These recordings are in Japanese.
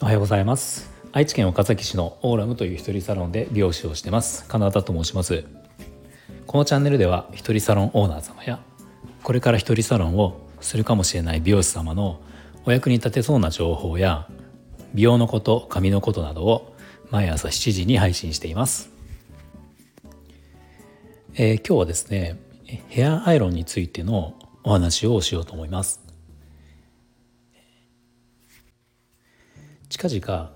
おはようございます。愛知県岡崎市のオーラムという一人サロンで美容師をしてます。金田と申します。このチャンネルでは一人サロンオーナー様やこれから一人サロンをするかもしれない美容師様のお役に立てそうな情報や美容のこと髪のことなどを毎朝7時に配信しています、えー、今日はですねヘアアイロンについてのお話をしようと思います近々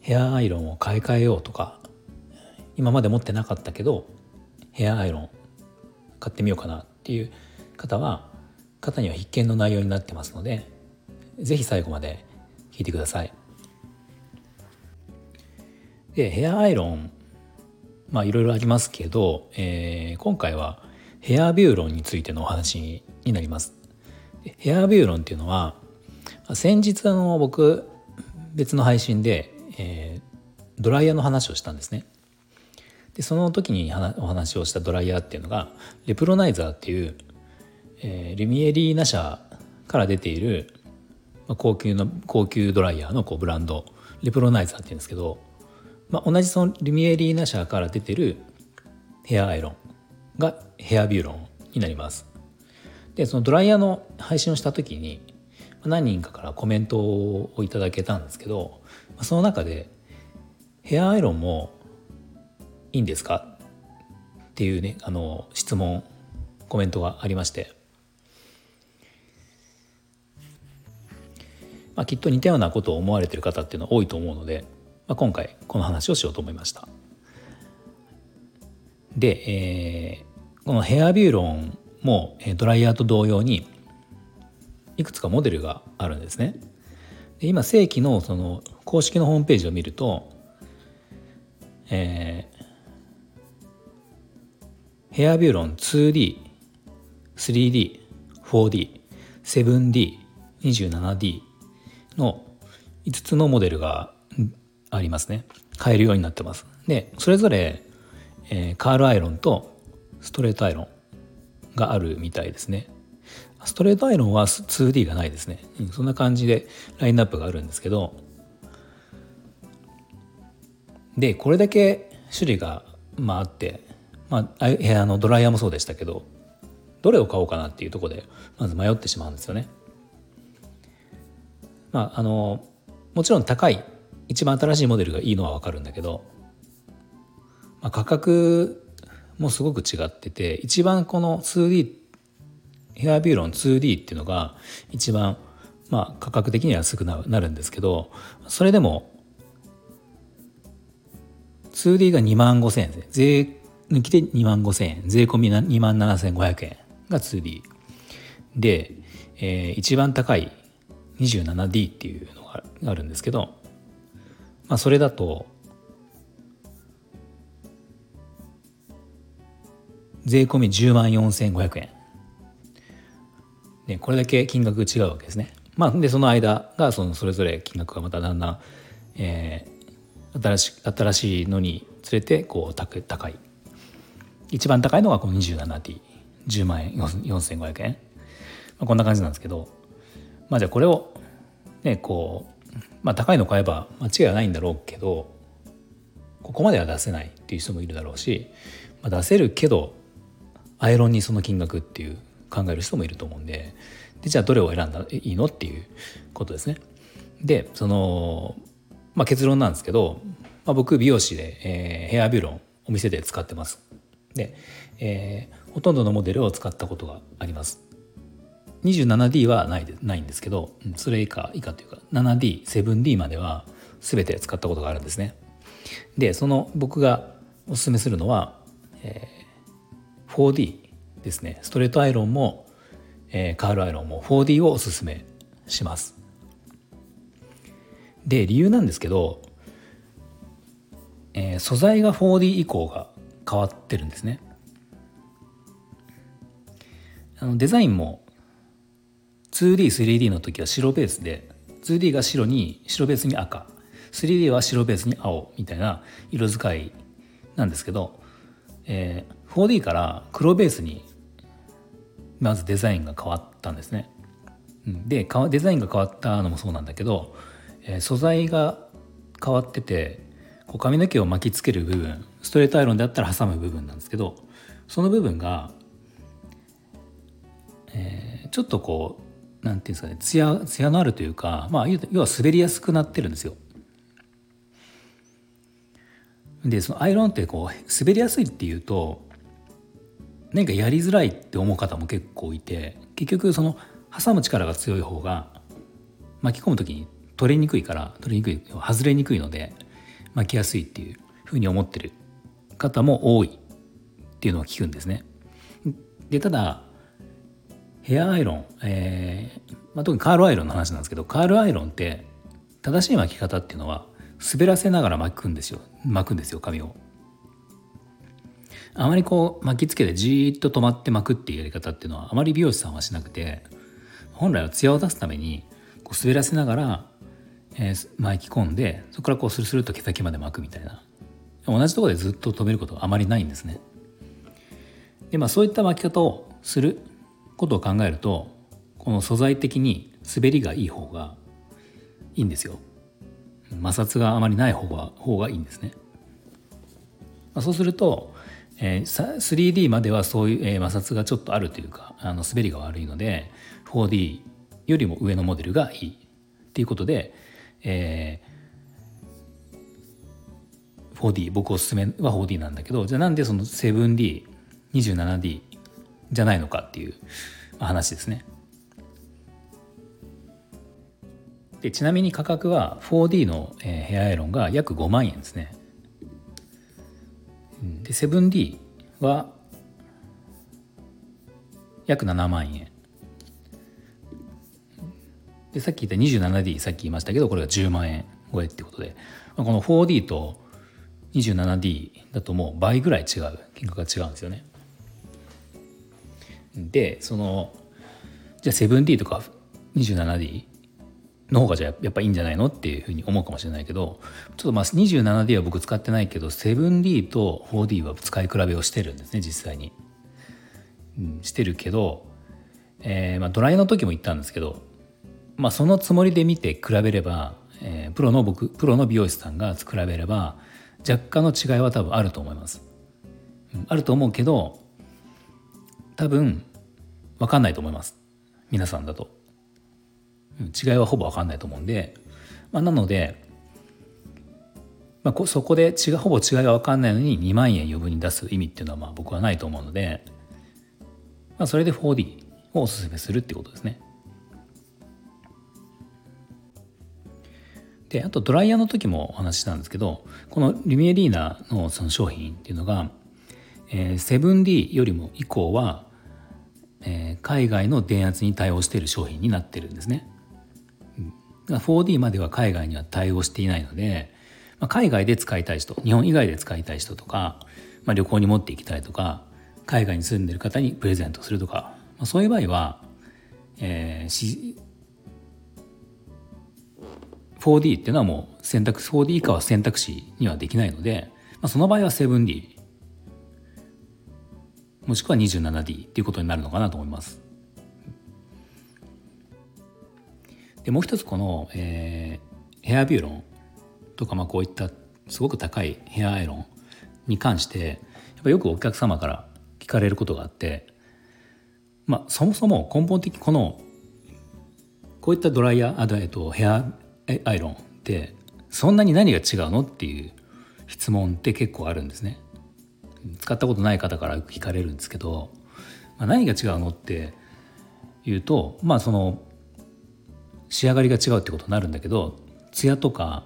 ヘアアイロンを買い替えようとか今まで持ってなかったけどヘアアイロン買ってみようかなっていう方は方には必見の内容になってますので是非最後まで聞いてください。でヘアアイロンまあいろいろありますけど、えー、今回はヘアビューロンについてのお話になります。ヘアビューロンっていうのは先日あの僕別の配信で、えー、ドライヤーの話をしたんですね。でその時にお話をしたドライヤーっていうのがレプロナイザーっていう、えー、ルミエリーナ社から出ている、高級の高級ドライヤーのこうブランドレプロナイザーっていうんですけどまあ、同じそのルミエリーナ社から出てるヘアアイロンがヘアビューロンになります。でそのドライヤーの配信をした時に何人かからコメントをいただけたんですけどその中で「ヘアアイロンもいいんですか?」っていうねあの質問コメントがありまして、まあ、きっと似たようなことを思われてる方っていうのは多いと思うのでまあ、今回この話をしようと思いました。で、えー、このヘアビューロンもドライヤーと同様にいくつかモデルがあるんですね。で今正規のその公式のホームページを見ると、えー、ヘアビューロン 2D、3D、4D、7D、27D の5つのモデルがありますね買えるようになってますでそれぞれ、えー、カールアイロンとストレートアイロンがあるみたいですねストレートアイロンは 2D がないですね、そんな感じでラインナップがあるんですけどでこれだけ種類が、まあ、あって、まあ、部屋のドライヤーもそうでしたけどどれを買おうかなっていうとこでまず迷ってしまうんですよね。まあ、あのもちろん高い一番新しいモデルがいいのは分かるんだけど、まあ、価格もすごく違ってて一番この 2D ヘアビューロン 2D っていうのが一番まあ価格的には安くなるんですけどそれでも 2D が2万5千円税抜きで2万5千円。税込み2万7500円が 2D で、えー、一番高い 27D っていうのがあるんですけどまあ、それだと税込み10万4500円。でこれだけ金額違うわけですね。まあ、でその間がそのそれぞれ金額がまただんだん、えー、新し新しいのにつれてこう高い一番高いのがこの 27D10 万円4500円、まあ、こんな感じなんですけど。まあじゃあこれをねこうまあ高いの買えば間違いはないんだろうけどここまでは出せないっていう人もいるだろうし、まあ、出せるけどアイロンにその金額っていう考える人もいると思うんででじゃあどれを選んだらいいのっていうことですね。でその、まあ、結論なんですけど、まあ、僕美容師で、えー、ヘアビューロンお店で使ってます。で、えー、ほとんどのモデルを使ったことがあります。27D はないでないんですけどそれ以下以下というか 7D、7D までは全て使ったことがあるんですね。でその僕がおすすめするのは、えー、4D ですねストレートアイロンも、えー、カールアイロンも 4D をおすすめします。で理由なんですけど、えー、素材が 4D 以降が変わってるんですね。あのデザインも 2D3D の時は白ベースで 2D が白に白ベースに赤 3D は白ベースに青みたいな色使いなんですけど、えー、4D から黒ベースにまずデザインが変わったんですね。でデザインが変わったのもそうなんだけど、素材が変わってて髪の毛を巻きつける部分ストレートアイロンであったら挟む部分なんですけどその部分が、えー、ちょっとこうなんていうんですかねツヤツヤのあるというか、まあ、要は滑りやすくなってるんですよ。でそのアイロンってこう滑りやすいっていうと何かやりづらいって思う方も結構いて結局その挟む力が強い方が巻き込む時に取れにくいから取れにくい外れにくいので巻きやすいっていうふうに思ってる方も多いっていうのを聞くんですね。でただヘアアイロン、えーまあ、特にカールアイロンの話なんですけどカールアイロンって正しい巻き方っていうのは滑らせながら巻くんですよ巻くんですよ髪を。あまりこう巻きつけてじーっと止まって巻くっていうやり方っていうのはあまり美容師さんはしなくて本来は艶を出すためにこう滑らせながら、えー、巻き込んでそこからこうスルスルと毛先まで巻くみたいな同じところでずっと止めることはあまりないんですね。でまあそういった巻き方をすることを考えるとこの素材的に滑りがいい方がいいんですよ。摩擦があまりない方が方がいいんですね。まあ、そうすると、えー、3D まではそういう、えー、摩擦がちょっとあるというかあの滑りが悪いので 4D よりも上のモデルがいいっていうことで、えー、4D 僕おすすめは 4D なんだけどじゃあなんでその 7D27D じゃないのかっていう話ですね。でちなみに価格は 4D の、ヘアアイロンが約5万円ですね。で 7D は約7万円。でさっき言った 27D さっき言いましたけどこれが10万円超えってことで、まあ、この 4D と 27D だともう倍ぐらい違う金額が違うんですよね。でそのじゃあ 7D とか 27D の方がじゃあやっぱいいんじゃないのっていうふうに思うかもしれないけどちょっとまあ 27D は僕使ってないけど 7D と 4D は使い比べをしてるんですね実際に。うん、してるけど、えーまあ、ドライの時も言ったんですけど、まあ、そのつもりで見て比べれば、えー、プロの僕プロの美容師さんが比べれば若干の違いは多分あると思います。うん、あると思うけど多分分かんないと思います皆さんだと。違いはほぼ分かんないと思うんで、まあ、なので、まあ、そこで違ほぼ違いが分かんないのに2万円余分に出す意味っていうのはまあ僕はないと思うので、まあ、それで 4D をおすすめするってことですね。であとドライヤーの時もお話ししたんですけどこのリミエリーナのその商品っていうのが、えー、7D よりも以降は、えー、海外の電圧に対応している商品になってるんですね。4D までは海外には対応していないので、まあ、海外で使いたい人日本以外で使いたい人とか、まあ、旅行に持っていきたいとか海外に住んでる方にプレゼントするとか、まあ、そういう場合は、えー、4D っていうのはもう選択 4D 以下は選択肢にはできないので、まあ、その場合は 7D もしくは 27D っていうことになるのかなと思います。でもう一つこの、えー、ヘアビューロンとかまあこういったすごく高いヘアアイロンに関してやっぱよくお客様から聞かれることがあってまあそもそも根本的このこういったドライヤーあえっとヘアアイロンってそんなに何が違うのっていう質問って結構あるんですね。使ったことない方から聞かれるんですけど、まあ、何が違うのっていうとまあその仕上がりが違うってことになるんだけど艶とか、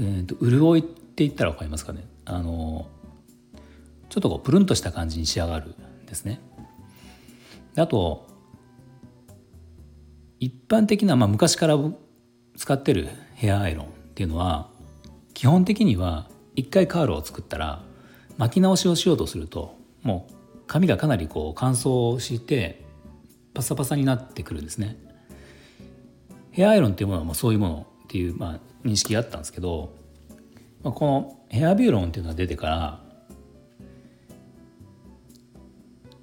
えーと、潤いって言ったら分かりますかね？あのちょっとこうプルンとした感じに仕上がるんですね。あと一般的な、まあ、昔から使ってるヘアアイロンっていうのは基本的には一回カールを作ったら巻き直しをしようとするともう髪がかなりこう乾燥してパサパサになってくるんですね。ヘアアイロンっていうものはまあそういうものっていうまあ認識があったんですけど、まあ、このヘアビューロンっていうのが出てから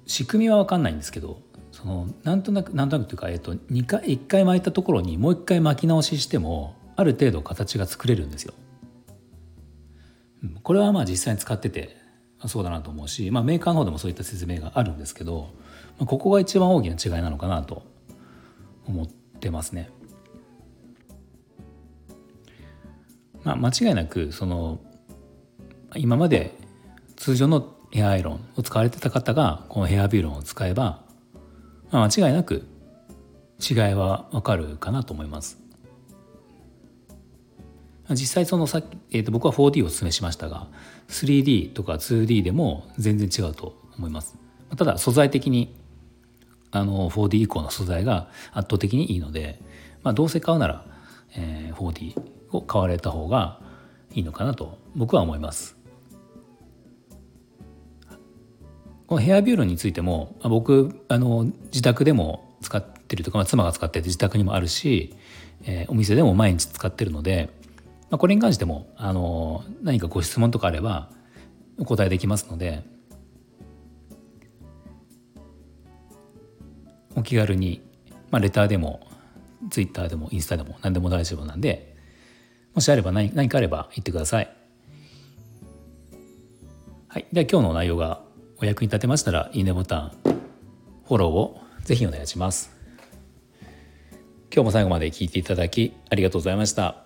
仕組みは分かんないんですけどそのなんとなくなんとなくというか、えっと、2回1回巻いたところにもう1回巻き直ししてもある程度形が作れるんですよ。これはまあ実際に使っててそうだなと思うし、まあ、メーカーの方でもそういった説明があるんですけど、まあ、ここが一番大きな違いなのかなと思ってますね。まあ、間違いなくその今まで通常のヘアアイロンを使われてた方がこのヘアビューロンを使えば、まあ、間違いなく違いはわかるかなと思います。実際そのさっき、えー、と僕は 4D をお勧めしましたが 3D とか 2D でも全然違うと思います。ただ素材的にあの 4D 以降の素材が圧倒的にいいので、まあ、どうせ買うなら、えー、4D を買われた方がいいのかなと僕は思います。このヘアビューロンについても僕あの自宅でも使ってるとか、まあ、妻が使ってて自宅にもあるし、えー、お店でも毎日使ってるので、まあ、これに関してもあの何かご質問とかあればお答えできますのでお気軽に、まあ、レターでもツイッターでもインスタでも何でも大丈夫なんでもしあれば何何かあれば言ってください。はい、では今日の内容がお役に立てましたらいいねボタンフォローをぜひお願いします。今日も最後まで聞いていただきありがとうございました。